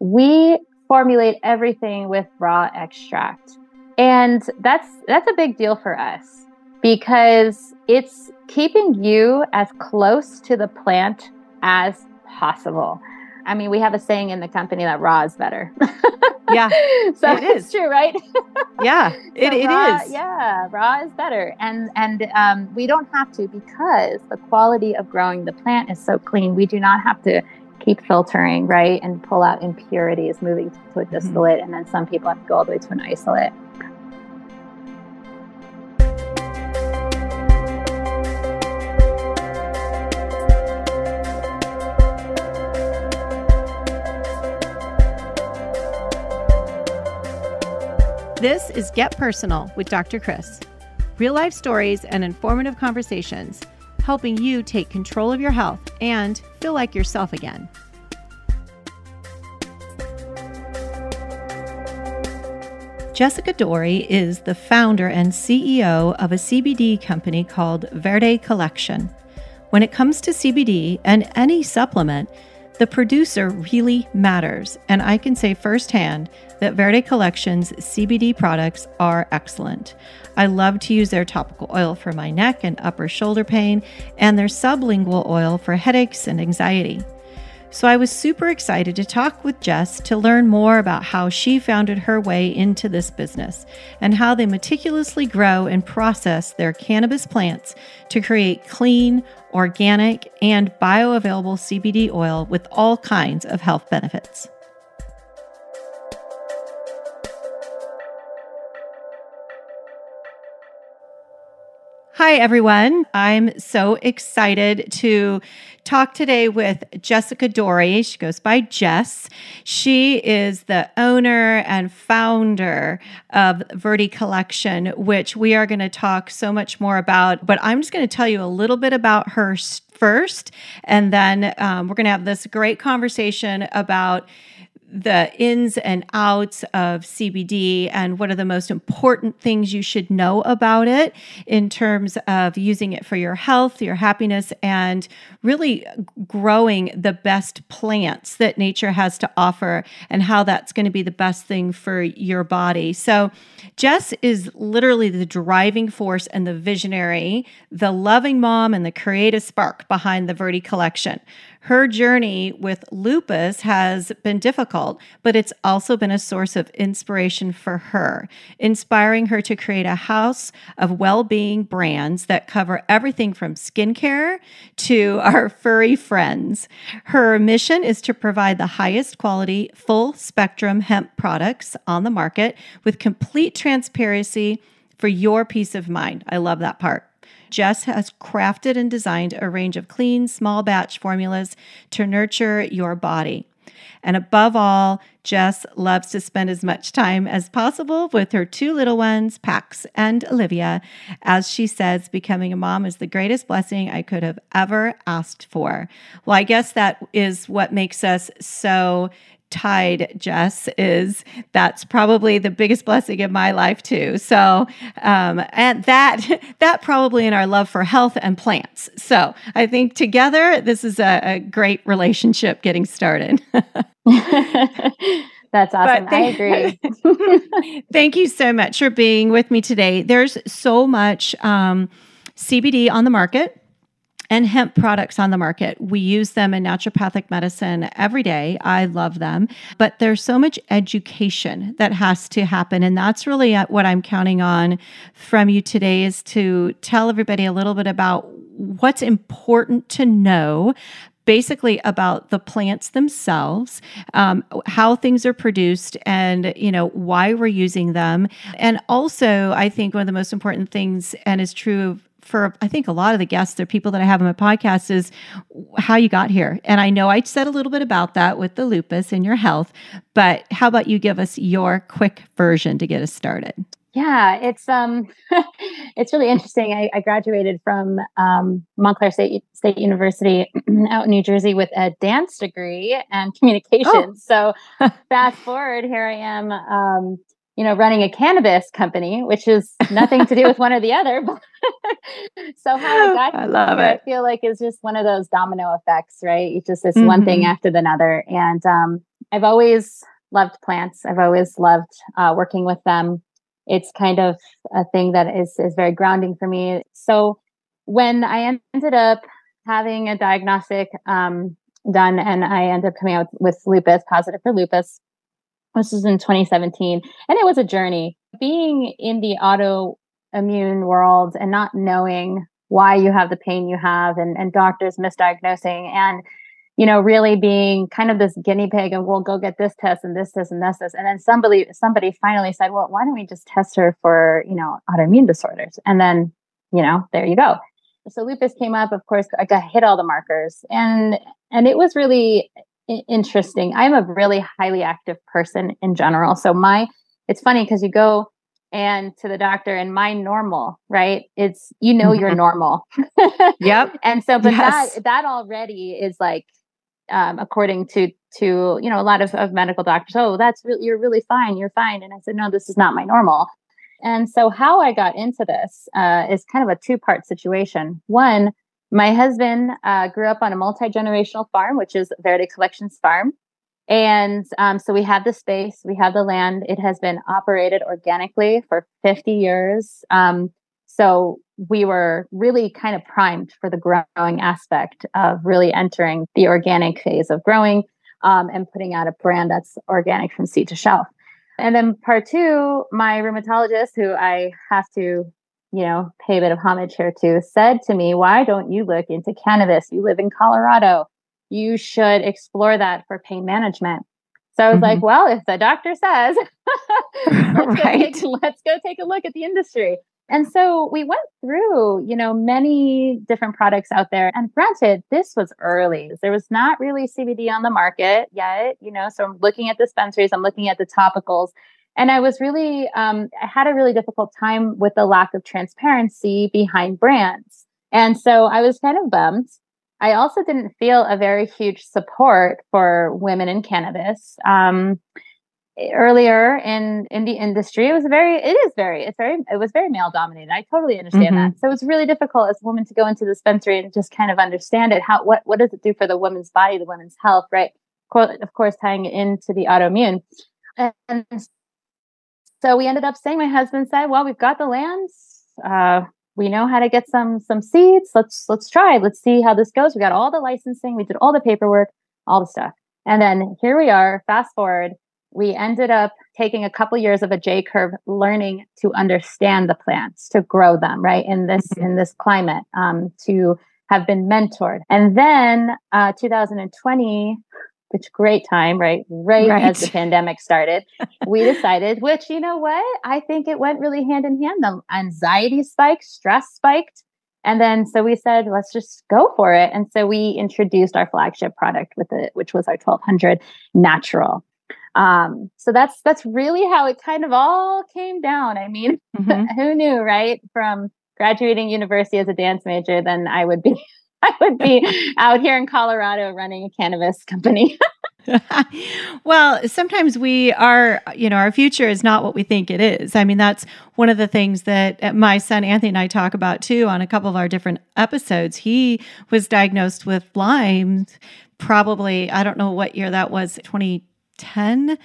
we formulate everything with raw extract. And that's that's a big deal for us because it's keeping you as close to the plant as possible. I mean, we have a saying in the company that raw is better. yeah. so it is true, right? yeah, it, it raw, is. Yeah, raw is better. And and um, we don't have to because the quality of growing the plant is so clean. We do not have to keep filtering, right? And pull out impurities, moving to a mm-hmm. distillate. Mm-hmm. And then some people have to go all the way to an isolate. This is Get Personal with Dr. Chris. Real life stories and informative conversations, helping you take control of your health and feel like yourself again. Jessica Dory is the founder and CEO of a CBD company called Verde Collection. When it comes to CBD and any supplement, the producer really matters, and I can say firsthand that Verde Collection's CBD products are excellent. I love to use their topical oil for my neck and upper shoulder pain, and their sublingual oil for headaches and anxiety. So I was super excited to talk with Jess to learn more about how she founded her way into this business and how they meticulously grow and process their cannabis plants to create clean, organic, and bioavailable CBD oil with all kinds of health benefits. Hi, everyone. I'm so excited to talk today with Jessica Dory. She goes by Jess. She is the owner and founder of Verde Collection, which we are going to talk so much more about. But I'm just going to tell you a little bit about her first, and then um, we're going to have this great conversation about the ins and outs of CBD and what are the most important things you should know about it in terms of using it for your health, your happiness, and really growing the best plants that nature has to offer and how that's going to be the best thing for your body. So, Jess is literally the driving force and the visionary, the loving mom, and the creative spark behind the Verde collection. Her journey with lupus has been difficult, but it's also been a source of inspiration for her, inspiring her to create a house of well being brands that cover everything from skincare to our furry friends. Her mission is to provide the highest quality, full spectrum hemp products on the market with complete transparency for your peace of mind. I love that part. Jess has crafted and designed a range of clean, small batch formulas to nurture your body. And above all, Jess loves to spend as much time as possible with her two little ones, Pax and Olivia. As she says, becoming a mom is the greatest blessing I could have ever asked for. Well, I guess that is what makes us so tied, Jess, is that's probably the biggest blessing in my life too. So, um, and that that probably in our love for health and plants. So, I think together this is a, a great relationship getting started. That's awesome. I agree. thank you so much for being with me today. There's so much um, CBD on the market and hemp products on the market. We use them in naturopathic medicine every day. I love them. But there's so much education that has to happen. And that's really what I'm counting on from you today is to tell everybody a little bit about what's important to know basically about the plants themselves, um, how things are produced, and you know why we're using them. And also, I think one of the most important things, and is true of for I think a lot of the guests, the people that I have on my podcast, is how you got here. And I know I said a little bit about that with the lupus and your health, but how about you give us your quick version to get us started? Yeah, it's um, it's really interesting. I, I graduated from um, Montclair State State University out in New Jersey with a dance degree and communications. Oh. So fast forward, here I am um, you know, running a cannabis company, which is nothing to do with one or the other. so how I got I love here, it. I feel like is just one of those domino effects, right? It's just this mm-hmm. one thing mm-hmm. after another. And um, I've always loved plants. I've always loved uh, working with them. It's kind of a thing that is is very grounding for me. So when I ended up having a diagnostic um, done and I ended up coming out with lupus, positive for lupus, this was in 2017, and it was a journey. Being in the autoimmune world and not knowing why you have the pain you have and, and doctors misdiagnosing and you know really being kind of this guinea pig and we'll go get this test and this this and this this and then somebody somebody finally said well why don't we just test her for you know autoimmune disorders and then you know there you go so lupus came up of course i got hit all the markers and and it was really interesting. I'm a really highly active person in general. So my it's funny because you go and to the doctor and my normal right? It's you know you're mm-hmm. normal. Yep. And so but yes. that that already is like um, according to to you know a lot of, of medical doctors oh that's really you're really fine you're fine. And i said no this is not my normal. And so how i got into this uh, is kind of a two part situation. One my husband uh, grew up on a multi-generational farm which is verde collections farm and um, so we have the space, we have the land. It has been operated organically for 50 years. Um, so we were really kind of primed for the growing aspect of really entering the organic phase of growing um, and putting out a brand that's organic from seed to shelf. And then part two, my rheumatologist, who I have to, you know, pay a bit of homage here to, said to me, Why don't you look into cannabis? You live in Colorado you should explore that for pain management. So I was mm-hmm. like, well, if the doctor says, let's, right. go take, let's go take a look at the industry. And so we went through, you know, many different products out there. And granted, this was early. There was not really CBD on the market yet, you know. So I'm looking at dispensaries, I'm looking at the topicals. And I was really, um, I had a really difficult time with the lack of transparency behind brands. And so I was kind of bummed. I also didn't feel a very huge support for women in cannabis. Um, earlier in in the industry, it was very, it is very, it's very, it was very male dominated. I totally understand mm-hmm. that. So it's really difficult as a woman to go into the dispensary and just kind of understand it. How what what does it do for the woman's body, the woman's health, right? Of course, tying it into the autoimmune. And so we ended up saying, my husband said, "Well, we've got the lands." Uh, we know how to get some some seeds. Let's let's try. Let's see how this goes. We got all the licensing. We did all the paperwork all the stuff. And then here we are fast forward. We ended up taking a couple years of a j curve learning to understand the plants to grow them right in this mm-hmm. in this climate um, to have been mentored. And then uh, 2020 which great time, right? right? Right as the pandemic started, we decided, which you know what? I think it went really hand in hand. The anxiety spiked, stress spiked. And then so we said, let's just go for it. And so we introduced our flagship product with it, which was our 1200 natural. Um, so that's that's really how it kind of all came down. I mean, mm-hmm. who knew, right? From graduating university as a dance major, then I would be I would be out here in Colorado running a cannabis company. well, sometimes we are, you know, our future is not what we think it is. I mean, that's one of the things that uh, my son Anthony and I talk about too on a couple of our different episodes. He was diagnosed with Lyme probably, I don't know what year that was, 2010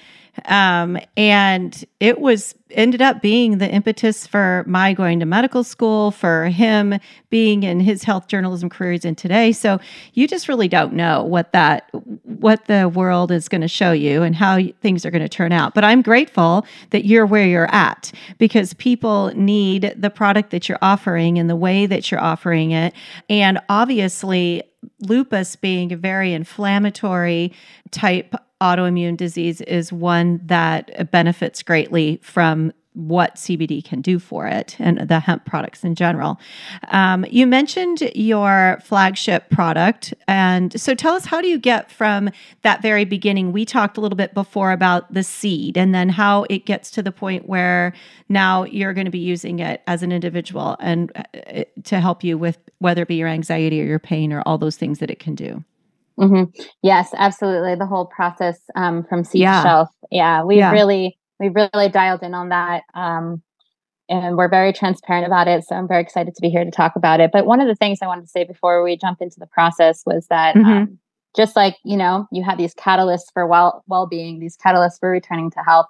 um, and it was ended up being the impetus for my going to medical school, for him being in his health journalism careers in today. So you just really don't know what that what the world is going to show you and how things are going to turn out. But I'm grateful that you're where you're at because people need the product that you're offering and the way that you're offering it. And obviously lupus being a very inflammatory type autoimmune disease is one that benefits greatly from what CBD can do for it and the hemp products in general. Um, you mentioned your flagship product. And so tell us, how do you get from that very beginning? We talked a little bit before about the seed and then how it gets to the point where now you're going to be using it as an individual and uh, to help you with whether it be your anxiety or your pain or all those things that it can do. Mm-hmm. Yes, absolutely. The whole process um, from seed yeah. to shelf. Yeah, we yeah. really we really dialed in on that, um, and we're very transparent about it. So I'm very excited to be here to talk about it. But one of the things I wanted to say before we jump into the process was that mm-hmm. um, just like you know you have these catalysts for well well-being these catalysts for returning to health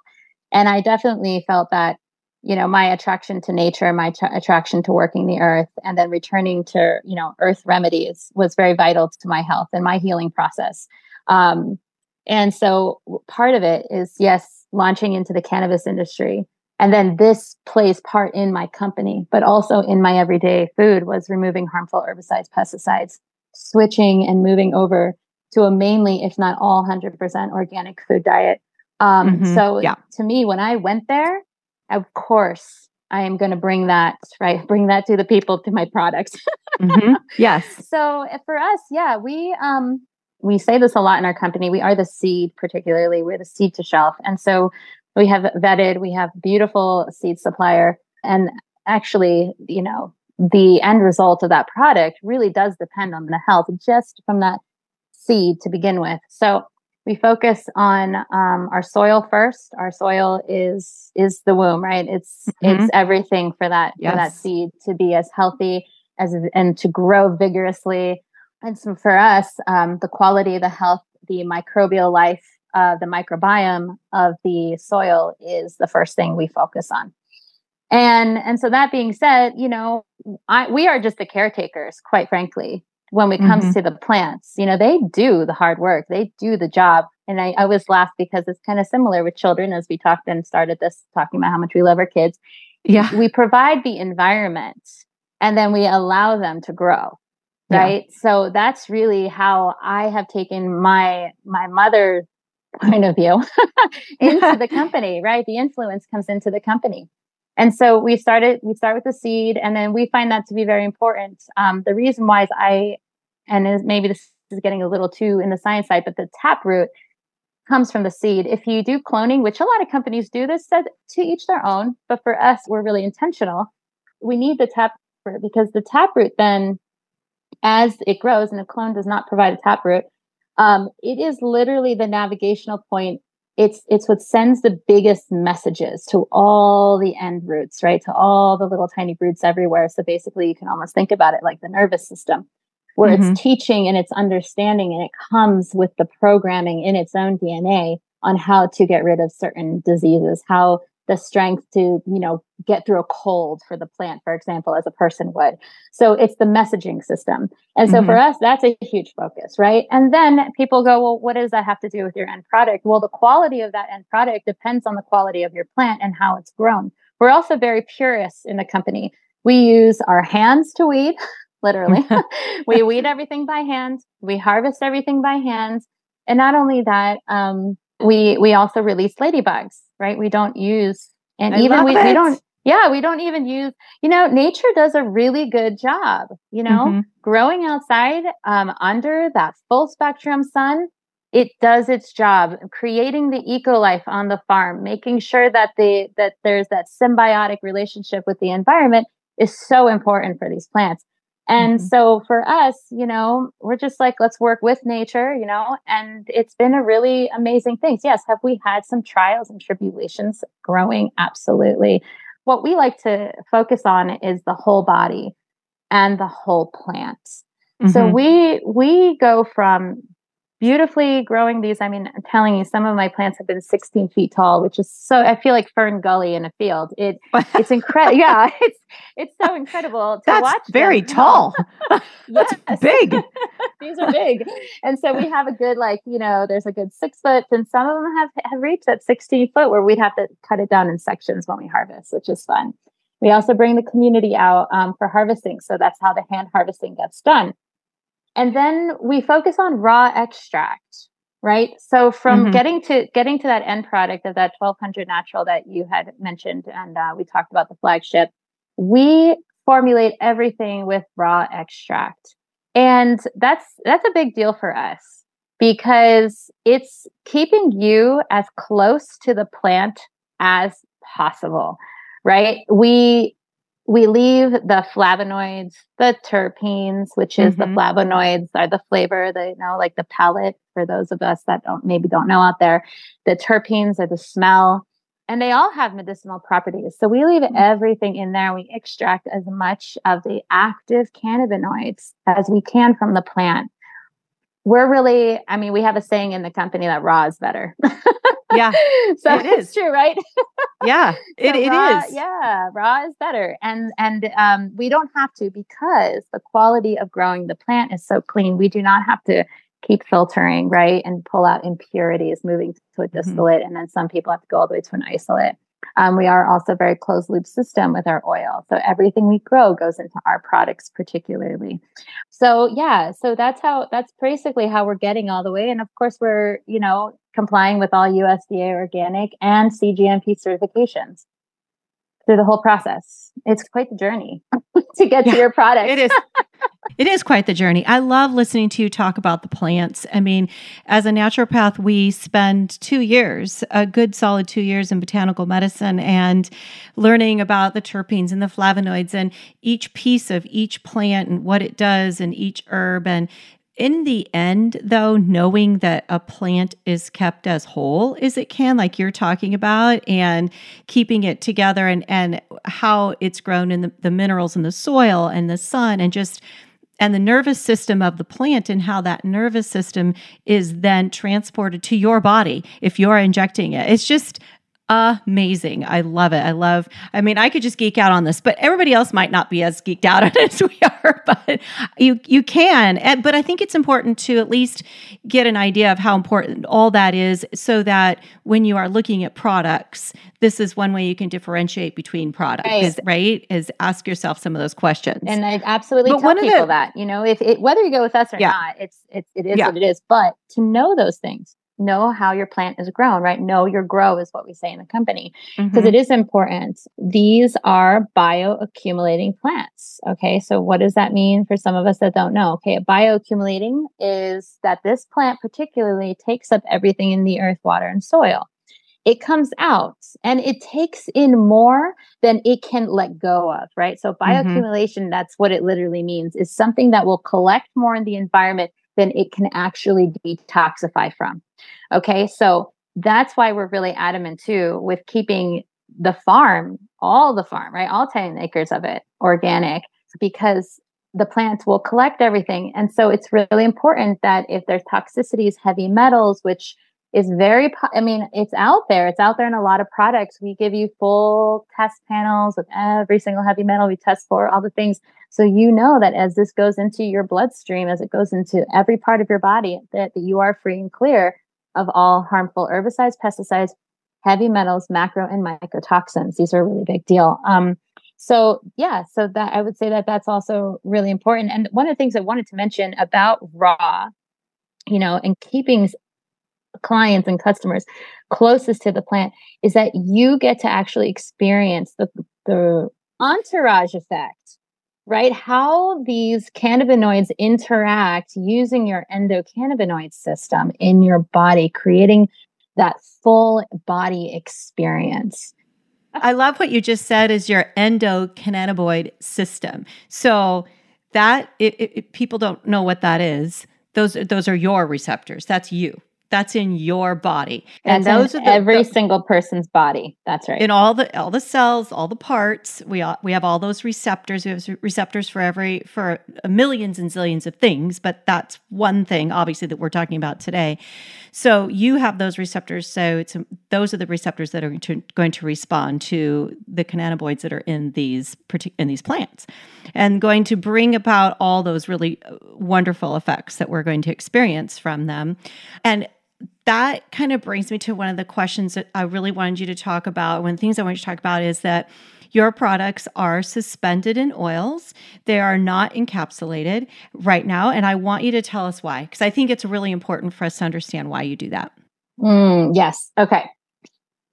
and i definitely felt that you know my attraction to nature my tra- attraction to working the earth and then returning to you know earth remedies was very vital to my health and my healing process um, and so part of it is yes launching into the cannabis industry and then this plays part in my company but also in my everyday food was removing harmful herbicides pesticides switching and moving over to a mainly if not all 100% organic food diet um, mm-hmm. so yeah. to me when i went there of course I am going to bring that, right? Bring that to the people, to my products. mm-hmm. Yes. So eh, for us, yeah, we um we say this a lot in our company. We are the seed, particularly. We're the seed to shelf. And so we have vetted, we have beautiful seed supplier. And actually, you know, the end result of that product really does depend on the health just from that seed to begin with. So we focus on um, our soil first. Our soil is is the womb, right? It's mm-hmm. it's everything for that yes. for that seed to be as healthy as and to grow vigorously. And so for us, um, the quality, the health, the microbial life, uh, the microbiome of the soil is the first thing we focus on. And and so that being said, you know, I, we are just the caretakers, quite frankly when it comes mm-hmm. to the plants. You know, they do the hard work, they do the job. And I, I always laugh because it's kind of similar with children as we talked and started this talking about how much we love our kids. Yeah. We provide the environment and then we allow them to grow. Right. Yeah. So that's really how I have taken my my mother point of view into the company, right? The influence comes into the company. And so we started, we start with the seed, and then we find that to be very important. Um, the reason why is I, and is, maybe this is getting a little too in the science side, but the taproot comes from the seed. If you do cloning, which a lot of companies do this, to each their own, but for us, we're really intentional. We need the taproot because the taproot then, as it grows, and a clone does not provide a taproot, um, it is literally the navigational point. It's it's what sends the biggest messages to all the end roots right? To all the little tiny roots everywhere. So basically you can almost think about it like the nervous system where mm-hmm. it's teaching and it's understanding and it comes with the programming in its own dna on how to get rid of certain diseases how the strength to you know get through a cold for the plant for example as a person would. So it's the messaging system. And so mm-hmm. for us that's a huge focus right? And then people go well what does that have to do with your end product? Well the quality of that end product depends on the quality of your plant and how it's grown. We're also very purists in the company. We use our hands to weed literally. We weed everything by hand. We harvest everything by hand. And not only that um, we we also release ladybugs right? We don't use and I even we, we don't yeah we don't even use you know nature does a really good job you know? Mm-hmm. growing outside um, under that full spectrum sun it does its job creating the eco life on the farm making sure that the that there's that symbiotic relationship with the environment is so important for these plants and mm-hmm. so for us, you know, we're just like, let's work with nature, you know, and it's been a really amazing thing. Yes, have we had some trials and tribulations growing? Absolutely. What we like to focus on is the whole body and the whole plant. Mm-hmm. So we we go from beautifully growing these. I mean, I'm telling you, some of my plants have been 16 feet tall, which is so. I feel like FernGully in a field. It it's incredible. yeah, it's it's so incredible to That's watch. Very them. tall. That's big. these are big, and so we have a good like you know, there's a good six foot, and some of them have have reached that 16 foot where we'd have to cut it down in sections when we harvest, which is fun. We also bring the community out um, for harvesting, so that's how the hand harvesting gets done. And then we focus on raw extract, right? So from mm-hmm. getting to getting to that end product of that 1200 natural that you had mentioned, and uh, we talked about the flagship, we formulate everything with raw extract, and that's that's a big deal for us because it's keeping you as close to the plant as possible right we we leave the flavonoids, the terpenes, which is mm-hmm. the flavonoids are the flavor, the you know, like the palate for those of us that don't maybe don't know out there. The terpenes are the smell, and they all have medicinal properties. So we leave mm-hmm. everything in there. We extract as much of the active cannabinoids as we can from the plant. we're really, I mean, we have a saying in the company that raw is better. yeah. so it is true, right? yeah, it, so it raw, is. Yeah, raw is better. And and um, we don't have to because the quality of growing the plant is so clean. We do not have to keep filtering, right? And pull out impurities, moving to a mm-hmm. distillate. Mm-hmm. And then some people have to go all the way to an isolate. Um, we are also very closed loop system with our oil. So everything we grow goes into our products particularly. So yeah, so that's how that's basically how we're getting all the way. And of course we're, you know, complying with all USDA organic and CGMP certifications through the whole process. It's quite the journey to get yeah, to your product. It is. it is quite the journey. I love listening to you talk about the plants. I mean, as a naturopath, we spend two years, a good solid two years in botanical medicine and learning about the terpenes and the flavonoids and each piece of each plant and what it does and each herb. And in the end, though, knowing that a plant is kept as whole as it can, like you're talking about, and keeping it together and, and how it's grown in the, the minerals in the soil and the sun and just and the nervous system of the plant and how that nervous system is then transported to your body if you're injecting it. It's just amazing. I love it. I love, I mean, I could just geek out on this, but everybody else might not be as geeked out on it as we are, but you you can. And, but I think it's important to at least get an idea of how important all that is so that when you are looking at products, this is one way you can differentiate between products, right? Is, right? is ask yourself some of those questions. And I absolutely but tell people the, that, you know, if it, whether you go with us or yeah. not, it's, it's, it is yeah. what it is, but to know those things know how your plant is grown, right? Know your grow is what we say in the company because mm-hmm. is important. These are bioaccumulating plants. Okay. So what does that mean for some of us that don't know? Okay. Bioaccumulating is that this plant particularly takes up everything in the earth, water, and soil. It comes out and it takes in more than it can let go of, right? So mm-hmm. bioaccumulation, mm-hmm. that's what it literally means, is something that will collect more in the environment than it can actually detoxify from. Okay. So that's why we're really adamant too with keeping the farm, all the farm, right? All 10 acres of it organic because the plants will collect everything. And so it's really important that if there's toxicities, heavy metals, which is very, I mean, it's out there. It's out there in a lot of products. We give you full test panels with every single heavy metal we test for, all the things. So you know that as this goes into your bloodstream, as it goes into every part of your body, that, that you are free and clear of all harmful herbicides, pesticides, heavy metals, macro and mycotoxins. These are a really big deal. Um, so yeah, so that I would say that that's also really important. And one of the things I wanted to mention about raw, you know, and keeping clients and customers closest to the plant is that you get to actually experience the, the entourage effect right? How these cannabinoids interact using your endocannabinoid system in your body, creating that full body experience. I love what you just said is your endocannabinoid system. So that it, it, people don't know what that is. Those those are your receptors. That's you that's in your body. And those are the, every the, single person's body. That's right. In all the all the cells all the parts we all, we have all those receptors we have receptors for every for millions and zillions of things but that's one thing obviously that we're talking about today. So you have those receptors so it's those are the receptors that are going to, going to respond to the cannabinoids that are in these in these plants and going to bring about all those really uh, wonderful effects that we're going to experience from them. And that kind of brings me to one of the questions that I really wanted you to talk about. One of the things I want you to talk about is that your products are suspended in oils. They are not encapsulated right now. And I want you to tell us why, because I think it's really important for us to understand why you do that. Mm, yes. Okay.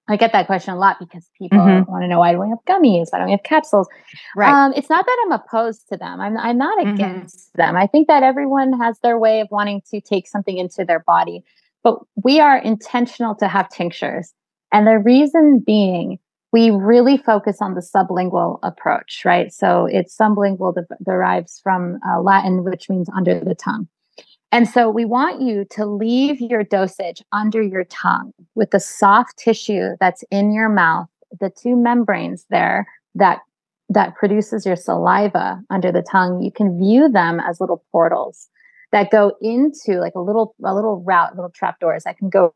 I get that question a lot because people mm-hmm. want to know why do we have gummies? Why don't we have capsules? Right. Um, it's not that I'm opposed to them. I'm, I'm not mm-hmm. against them. I think that everyone has their way of wanting to take something into their body. But we are intentional to have tinctures. And the reason being, we really focus on the sublingual approach, right? So it's sublingual de- derives from uh, Latin, which means under the tongue. And so we want you to leave your dosage under your tongue with the soft tissue that's in your mouth, the two membranes there that that produces your saliva under the tongue. You can view them as little portals that go into like a little a little route, little trap doors that can go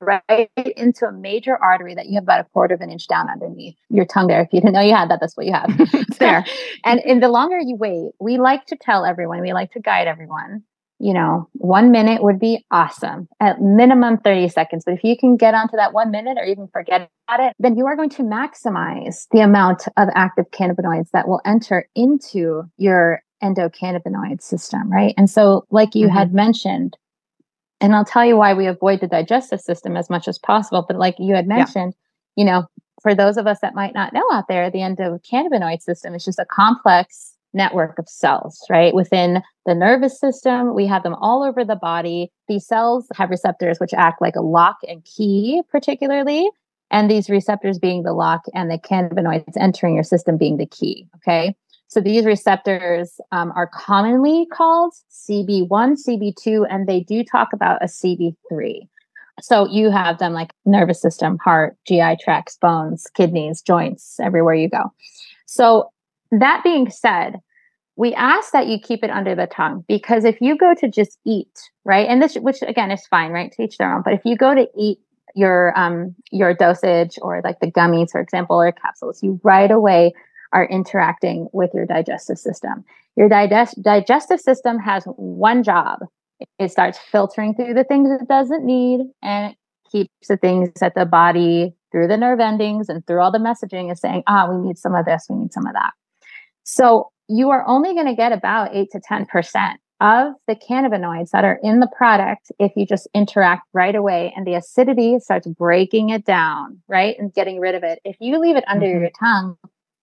right into a major artery that you have about a quarter of an inch down underneath your tongue there. If you didn't know you had that, that's what you have. there. and in the longer you wait, we like to tell everyone, we like to guide everyone you know, one minute would be awesome, at minimum 30 seconds. But if you can get onto that one minute or even forget about it, then you are going to maximize the amount of active cannabinoids that will enter into your endocannabinoid system, right? And so, like you mm-hmm. had mentioned, and I'll tell you why we avoid the digestive system as much as possible. But like you had mentioned, yeah. you know, for those of us that might not know out there, the endocannabinoid system is just a complex network of cells, right? Within the nervous system, we have them all over the body. These cells have receptors which act like a lock and key, particularly. And these receptors being the lock and the cannabinoids entering your system being the key. Okay. So these receptors um, are commonly called CB1, CB2, and they do talk about a CB3. So you have them like nervous system, heart, GI tracts, bones, kidneys, joints, everywhere you go. So that being said, we ask that you keep it under the tongue because if you go to just eat, right, and this, which again is fine, right, to each their own, but if you go to eat your um your dosage or like the gummies, for example, or capsules, you right away are interacting with your digestive system. Your digest digestive system has one job. It starts filtering through the things it doesn't need and it keeps the things that the body through the nerve endings and through all the messaging is saying, ah, we need some of this, we need some of that. So you are only going to get about 8 to 10% of the cannabinoids that are in the product if you just interact right away and the acidity starts breaking it down, right? And getting rid of it. If you leave it under mm-hmm. your tongue,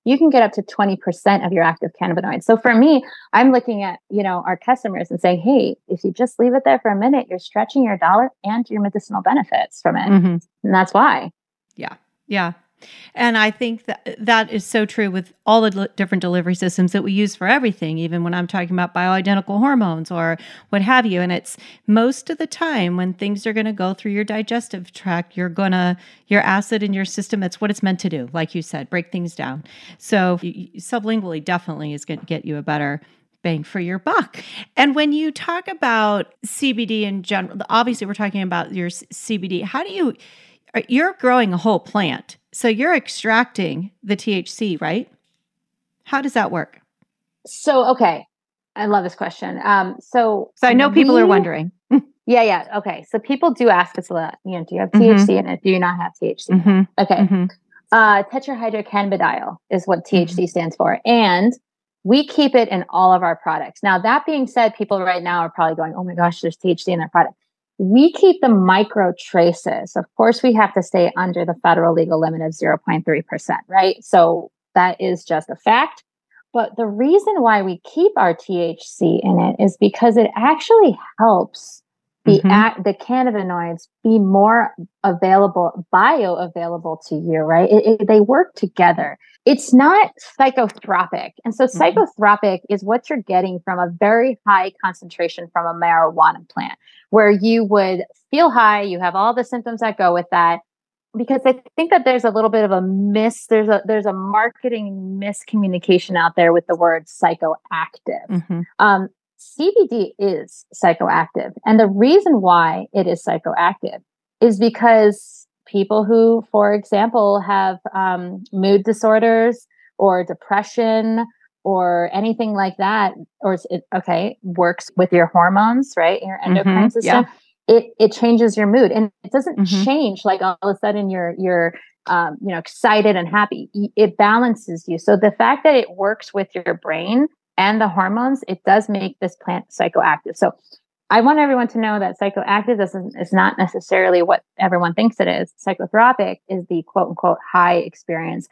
you can get up to 20% of your active cannabinoids. So for me, I'm looking at, you know, our customers and saying, "Hey, if you just leave it there for a minute, you're stretching your dollar and your medicinal benefits from it." Mm-hmm. And that's why. Yeah. Yeah. And I think that that is so true with all the different delivery systems that we use for everything, even when I'm talking about bioidentical hormones or what have you. And it's most of the time when things are going to go through your digestive tract, you're going to, your acid in your system, that's what it's meant to do, like you said, break things down. So sublingually definitely is going to get you a better bang for your buck. And when you talk about CBD in general, obviously we're talking about your CBD. How do you, you're growing a whole plant so you're extracting the THC, right? How does that work? So, okay. I love this question. Um, so, so I know people are wondering. yeah, yeah. Okay. So people do ask us a lot, you know, do you have THC mm-hmm. in it? Do you not have THC? Mm-hmm. Okay. Mm-hmm. Uh, tetrahydrocannabidiol is what THC mm-hmm. stands for. And we keep it in all of our products. Now, that being said, people right now are probably going, oh my gosh, there's THC in their product we keep the micro traces. Of course, we have to stay under the federal legal limit of 0.3%, right? So that is just a fact. But the reason why we keep our THC in it is because it actually helps the mm-hmm. the cannabinoids be more available, bioavailable to you, right? It, it, they work together. It's not psychotropic. And so mm-hmm. psychotropic is what you're getting from a very high concentration from a marijuana plant, where you would feel high, you have all the symptoms that go with that. Because I think that there's a little bit of a miss, there's a there's a marketing miscommunication out there with the word psychoactive. Mm-hmm. Um, CBD is psychoactive. And the reason why it is psychoactive is because people who, for example, have um, mood disorders or depression or anything like that, or it, okay, works with your hormones, right? Your endocrine mm-hmm, system. Yeah. It, it changes your mood and it doesn't mm-hmm. change like all of a sudden you're you're um, you know excited and happy it balances you so the fact that it works with your brain and the hormones, it does make this plant psychoactive. So I want everyone to know that psychoactive is, is not necessarily what everyone thinks it is. Psychotropic is the quote unquote high experience.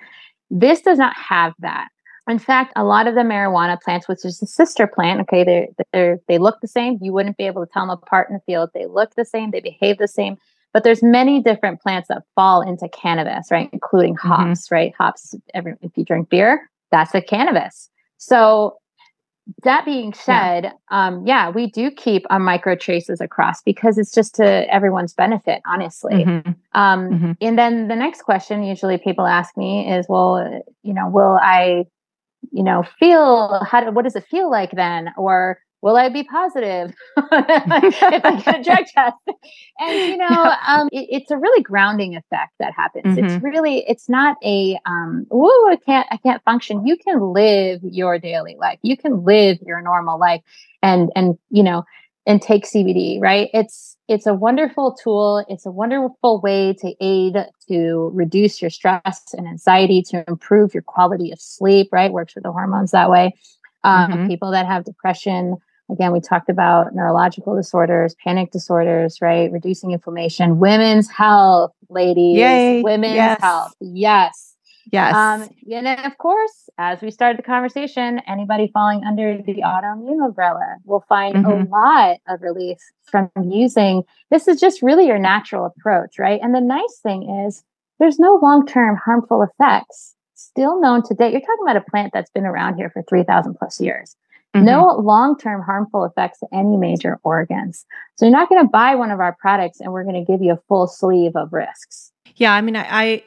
This does not have that. In fact, a lot of the marijuana plants, which is a sister plant, okay, they they they look the same. You wouldn't be able to tell them apart in the field. They look the same. They behave the same. But there's many different plants that fall into cannabis, right? Including mm-hmm. hops, mm-hmm. right? Hops. Every, if you drink beer, that's a cannabis. So that being said, yeah. Um, yeah, we do keep a micro traces across because it's just to everyone's benefit, honestly. Mm-hmm. Um, mm-hmm. And then the next question, usually people ask me is, well, you know, will I, you know, feel how? Do, what does it feel like then? Or will I be positive if I get a drug test? And you know, um, it, it's a really grounding effect that happens. Mm-hmm. It's really, it's not a, um, I can't, I can't function. You can live your daily life. You can live your normal life, and and you know, and take CBD. Right? It's it's a wonderful tool. It's a wonderful way to aid to reduce your stress and anxiety, to improve your quality of sleep. Right? Works with the hormones that way. Um, mm-hmm. People that have depression, Again, we talked about neurological disorders, panic disorders, right? Reducing inflammation, women's health, ladies, Yay. women's yes. health. Yes. Yes. Um, and of course, as we started the conversation, anybody falling under the autoimmune umbrella will find mm-hmm. a lot of relief from using this is just really your natural approach, right? And the nice thing is there's no long-term harmful effects still known to date. You're talking about a plant that's been around here for 3,000 plus years. Mm-hmm. No long term harmful effects to any major organs. So you're not going to buy one of our products and we're going to give you a full sleeve of risks. Yeah, I mean, I, I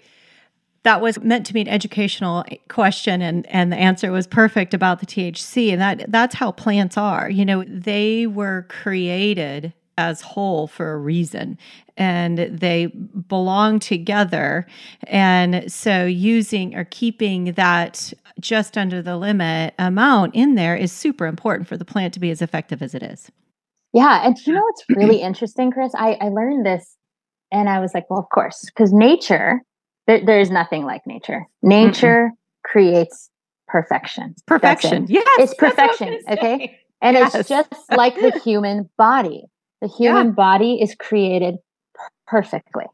that was meant to be an educational question and and the answer was perfect about the THC and that that's how plants are you know they were created as whole for a reason. And they belong together. And so using or keeping that just under the limit amount in there is super important for the plant to be as effective as it is. Yeah and you know what's really interesting chris? I, I learned this and i was like well of course because nature there, there is nothing like nature. Nature mm creates perfection. Perfection. Yes it's perfection okay? and yes. it's just like the human body the human yeah. body is created perfectly.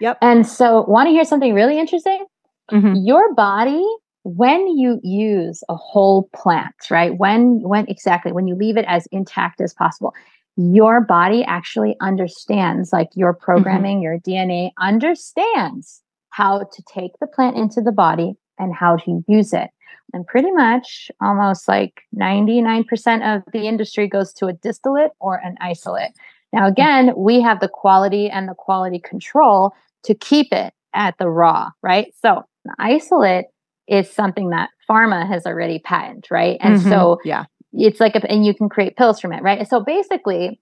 Yep. And so, want to hear something really interesting? Mm-hmm. Your body, when you use a whole plant, right? When, when exactly, when you leave it as intact as possible, your body actually understands, like your mm-hmm. programming, mm-hmm. your DNA understands how to take the plant into the body and how to use it. And pretty much almost like 99% of the industry goes to a distillate or an isolate. Now, again, we have the quality and the quality control to keep it at the raw, right? So, isolate is something that pharma has already patented, right? And mm-hmm. so, yeah, it's like, a, and you can create pills from it, right? So, basically,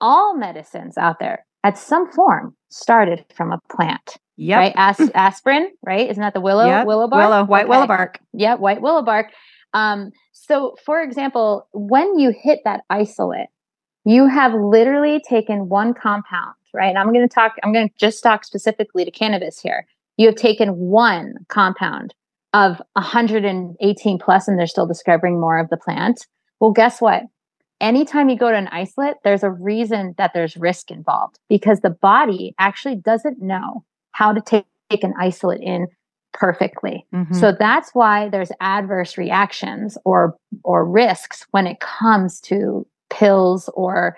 all medicines out there at some form started from a plant. Yeah. Right. As- aspirin, right? Isn't that the willow yep. willow bark? Willow, white okay. willow bark. Yeah, white willow bark. Um, so for example, when you hit that isolate, you have literally taken one compound, right? And I'm going to talk, I'm going to just talk specifically to cannabis here. You have taken one compound of 118 plus, and they're still discovering more of the plant. Well, guess what? Anytime you go to an isolate, there's a reason that there's risk involved because the body actually doesn't know how to take, take an isolate in perfectly. Mm-hmm. So that's why there's adverse reactions or or risks when it comes to pills or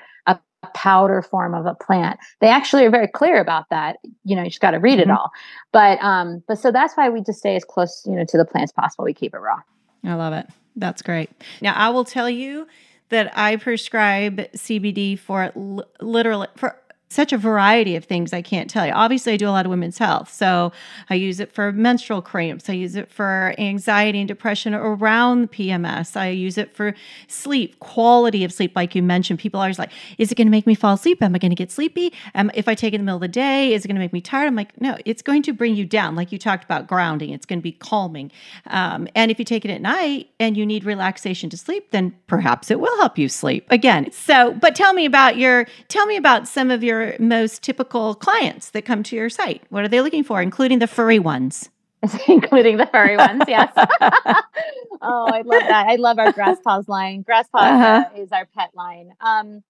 a powder form of a plant. They actually are very clear about that. You know, you just got to read mm-hmm. it all. But um, but so that's why we just stay as close, you know, to the plant as possible. We keep it raw. I love it. That's great. Now I will tell you that I prescribe CBD for literally for such a variety of things I can't tell you. Obviously, I do a lot of women's health. So I use it for menstrual cramps. I use it for anxiety and depression around PMS. I use it for sleep, quality of sleep, like you mentioned. People are always like, is it going to make me fall asleep? Am I going to get sleepy? Um, if I take it in the middle of the day, is it going to make me tired? I'm like, no, it's going to bring you down. Like you talked about grounding, it's going to be calming. Um, and if you take it at night and you need relaxation to sleep, then perhaps it will help you sleep again. So, but tell me about your, tell me about some of your your most typical clients that come to your site? What are they looking for, including the furry ones? including the furry ones, yes. oh, I love that. I love our grass paws line. Grass paws uh-huh. is our pet line. Um,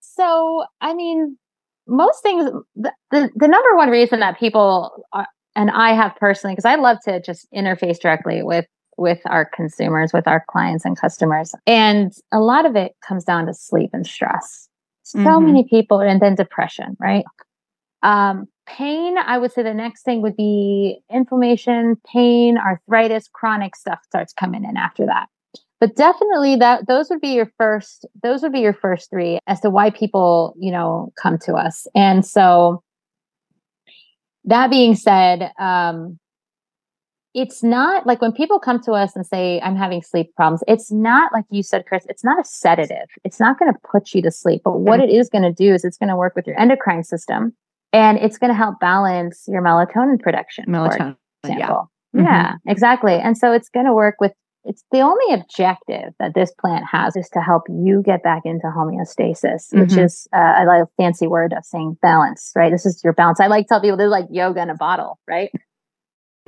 so, I mean, most things, the, the, the number one reason that people are, and I have personally, because I love to just interface directly with with our consumers, with our clients and customers. And a lot of it comes down to sleep and stress so mm-hmm. many people and then depression right? Um, pain i would say the next thing would be inflammation pain arthritis chronic stuff starts coming in after that. But definitely that those would be your first those would be your first three as to why people you know come to us. And so that being said um, it's not like when people come to us and say, I'm having sleep problems, it's not like you said, Chris, it's not a sedative. It's not going to put you to sleep. But what mm-hmm. it is going to do is it's going to work with your endocrine system and it's going to help balance your melatonin production. Melatonin. For example. Yeah. Mm-hmm. yeah, exactly. And so it's going to work with it's the only objective that this plant has is to help you get back into homeostasis, mm-hmm. which is uh, I like a fancy word of saying balance, right? This is your balance. I like to tell people is like yoga in a bottle, right?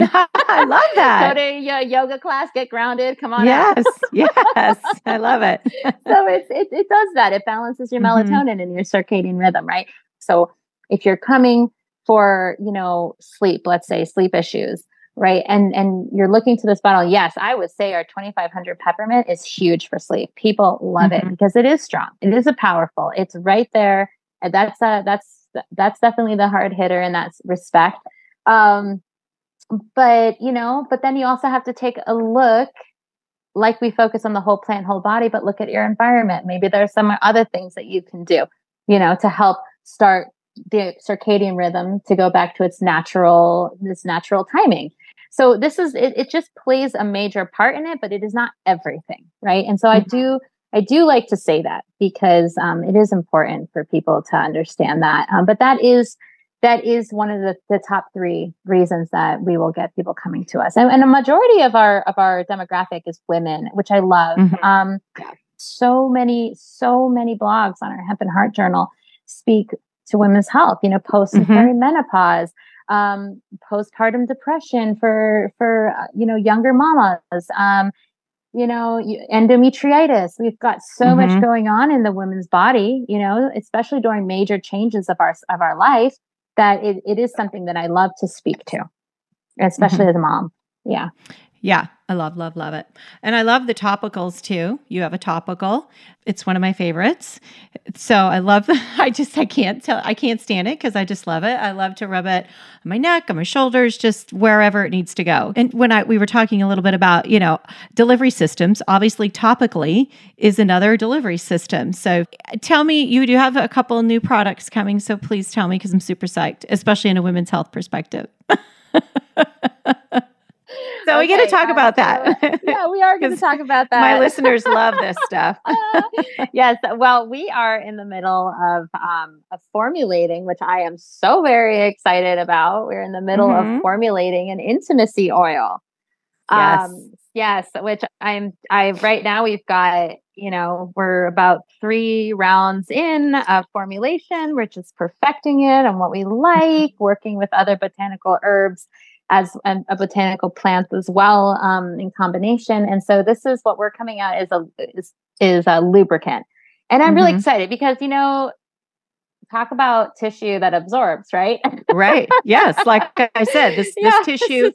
I love that. Go to your yoga class, get grounded. Come on. Yes, yes, I love it. so it, it it does that. It balances your mm-hmm. melatonin and your circadian rhythm, right? So if you're coming for you know sleep, let's say sleep issues, right? And and you're looking to this bottle. Yes, I would say our 2500 peppermint is huge for sleep. People love mm-hmm. it because it is strong. It is a powerful. It's right there. And that's a that's that's definitely the hard hitter in that respect. Um, but you know, but then you also have to take a look like we focus on the whole plant, whole body, but look at your environment. Maybe there's some other things that you can do, you know, to help start the circadian rhythm to go back to its natural, this natural timing. So this is it, it just plays a major part in it, but it is not everything, right? And so mm-hmm. I do I do like to say that because um, it is important for people to understand that. Um, but that is that is one of the, the top three reasons that we will get people coming to us and, and a majority of our of our demographic is women which i love mm-hmm. um, so many so many blogs on our hemp and heart journal speak to women's health you know post mm-hmm. perimenopause um, postpartum depression for for uh, you know younger mamas um, you know endometritis we've got so mm-hmm. much going on in the women's body you know especially during major changes of our of our life that it, it is something that I love to speak to, especially mm-hmm. as a mom. Yeah. Yeah, I love, love, love it. And I love the topicals too. You have a topical. It's one of my favorites. So I love, I just, I can't tell, I can't stand it because I just love it. I love to rub it on my neck, on my shoulders, just wherever it needs to go. And when I, we were talking a little bit about, you know, delivery systems, obviously topically is another delivery system. So tell me, you do have a couple new products coming. So please tell me because I'm super psyched, especially in a women's health perspective. So okay, we get to talk about that. yeah, we are going to talk about that. My listeners love this stuff. yes. Well, we are in the middle of, um, of formulating, which I am so very excited about. We're in the middle mm-hmm. of formulating an intimacy oil. Yes. Um, yes, which I'm I right now we've got, you know, we're about 3 rounds in of formulation. We're just perfecting it and what we like, working with other botanical herbs as a, a botanical plant as well um, in combination. And so this is what we're coming out is a is, is a lubricant. And I'm mm-hmm. really excited because you know talk about tissue that absorbs, right? right. Yes. Like I said, this, yes. this tissue,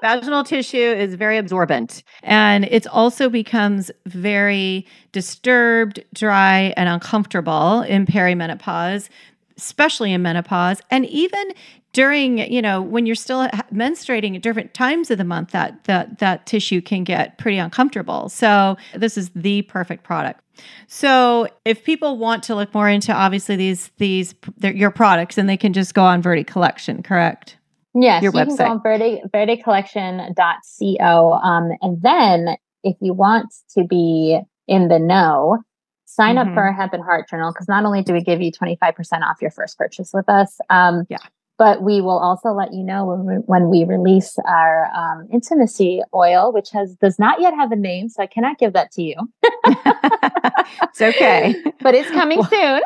vaginal tissue is very absorbent. And it also becomes very disturbed, dry, and uncomfortable in perimenopause, especially in menopause. And even during you know when you're still menstruating at different times of the month that that that tissue can get pretty uncomfortable so this is the perfect product so if people want to look more into obviously these these your products and they can just go on Verde Collection correct yes your you website. can go on Verde, verdecollection.co um, and then if you want to be in the know sign mm-hmm. up for our hemp and heart journal because not only do we give you 25% off your first purchase with us um, yeah but we will also let you know when we, when we release our um, intimacy oil, which has does not yet have a name, so I cannot give that to you. it's okay, but it's coming well, soon.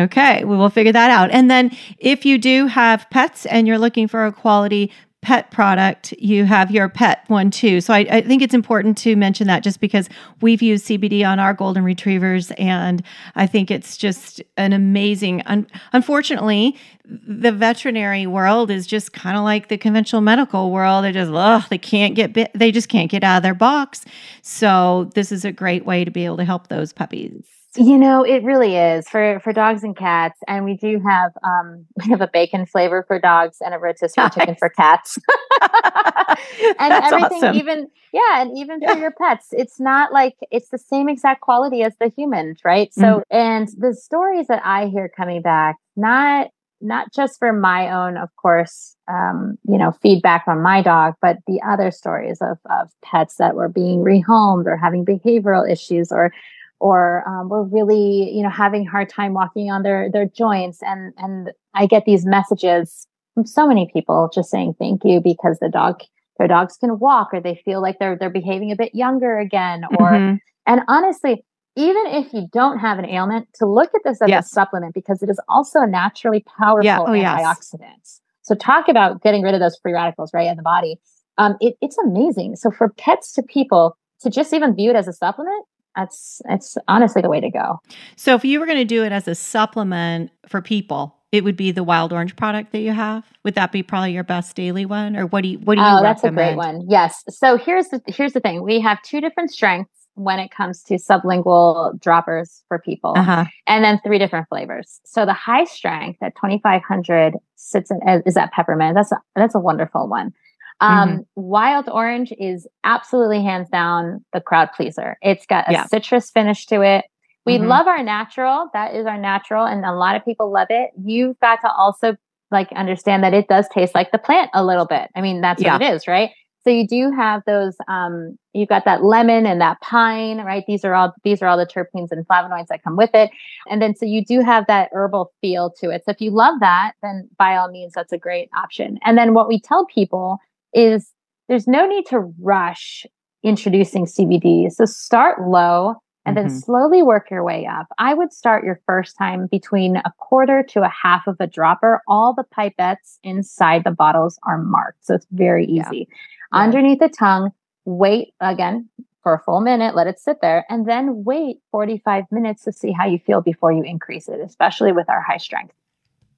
okay, we will figure that out. And then, if you do have pets and you're looking for a quality pet product, you have your pet one too. So I, I, think it's important to mention that just because we've used CBD on our golden retrievers, and I think it's just an amazing. Un- unfortunately, the veterinary world is just kind of like the conventional medical world. They just, ugh, they can't get bit, they just can't get out of their box. So this is a great way to be able to help those puppies. You know, it really is for for dogs and cats, and we do have um we have a bacon flavor for dogs and a rotisserie nice. chicken for cats, and That's everything. Awesome. Even yeah, and even yeah. for your pets, it's not like it's the same exact quality as the humans, right? So, mm-hmm. and the stories that I hear coming back, not not just for my own, of course, um, you know, feedback on my dog, but the other stories of, of pets that were being rehomed or having behavioral issues or or um, were really, you know, having a hard time walking on their their joints. And and I get these messages from so many people just saying thank you because the dog their dogs can walk or they feel like they're they're behaving a bit younger again or mm-hmm. and honestly even if you don't have an ailment, to look at this as yes. a supplement because it is also a naturally powerful yeah. oh, antioxidant. Yes. So talk about getting rid of those free radicals right in the body. Um, it, it's amazing. So for pets to people to just even view it as a supplement, that's it's honestly the way to go. So if you were going to do it as a supplement for people, it would be the wild orange product that you have. Would that be probably your best daily one, or what do you what do you? Oh, recommend? that's a great one. Yes. So here's the here's the thing. We have two different strengths when it comes to sublingual droppers for people, uh-huh. and then three different flavors. So the high strength at 2500 sits in is that peppermint. That's a, that's a wonderful one. Um, mm-hmm. Wild orange is absolutely hands down the crowd pleaser. It's got a yeah. citrus finish to it. We mm-hmm. love our natural. That is our natural, and a lot of people love it. You've got to also like understand that it does taste like the plant a little bit. I mean, that's yeah. what it is, right? So you do have those. Um, you've got that lemon and that pine, right? These are all these are all the terpenes and flavonoids that come with it, and then so you do have that herbal feel to it. So if you love that, then by all means, that's a great option. And then what we tell people is there's no need to rush introducing CBD. So start low and mm-hmm. then slowly work your way up. I would start your first time between a quarter to a half of a dropper. All the pipettes inside the bottles are marked. So it's very easy. Yeah yeah. underneath the tongue. Wait again for a full minute, let it sit there, and then wait 45 minutes to see how you feel before you increase it, especially with our high strength.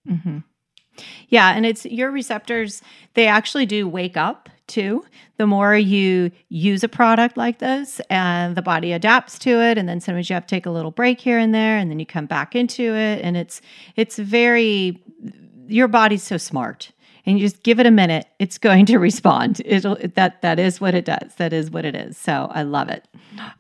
Mm-hmm. Yeah, and it's your receptors, they actually do wake up too. The more you use a product like this and the body adapts to it and then sometimes you have to take a little break here and there and then you come back into it and it's it's very your body's so smart and you just give it a minute, it's going to respond. It'll that that is what it does. That is what it is. So I love it.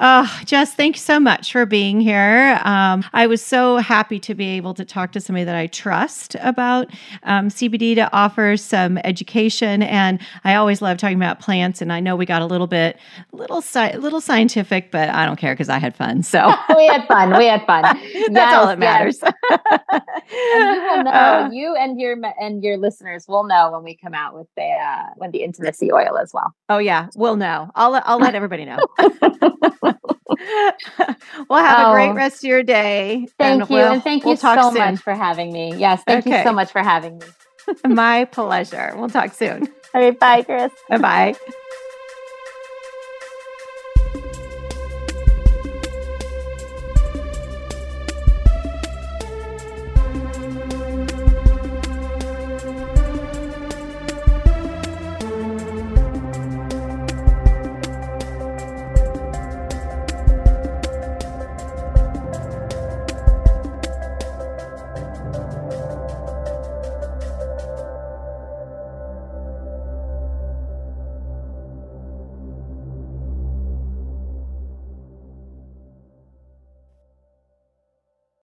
Oh, Jess, thank you so much for being here. Um, I was so happy to be able to talk to somebody that I trust about um, CBD to offer some education. And I always love talking about plants. And I know we got a little bit, little, sci- little scientific, but I don't care because I had fun. So we had fun. We had fun. That's yes, all that matters. Yes. you will know. Uh, you and your and your listeners will know when we come out with the uh, when the intimacy oil as well. Oh yeah, we'll know. I'll I'll let everybody know. well, have oh, a great oh. rest of your day. Thank and you. We'll, and thank we'll you so soon. much for having me. Yes, thank okay. you so much for having me. My pleasure. We'll talk soon. All right. Bye, Chris. Bye bye.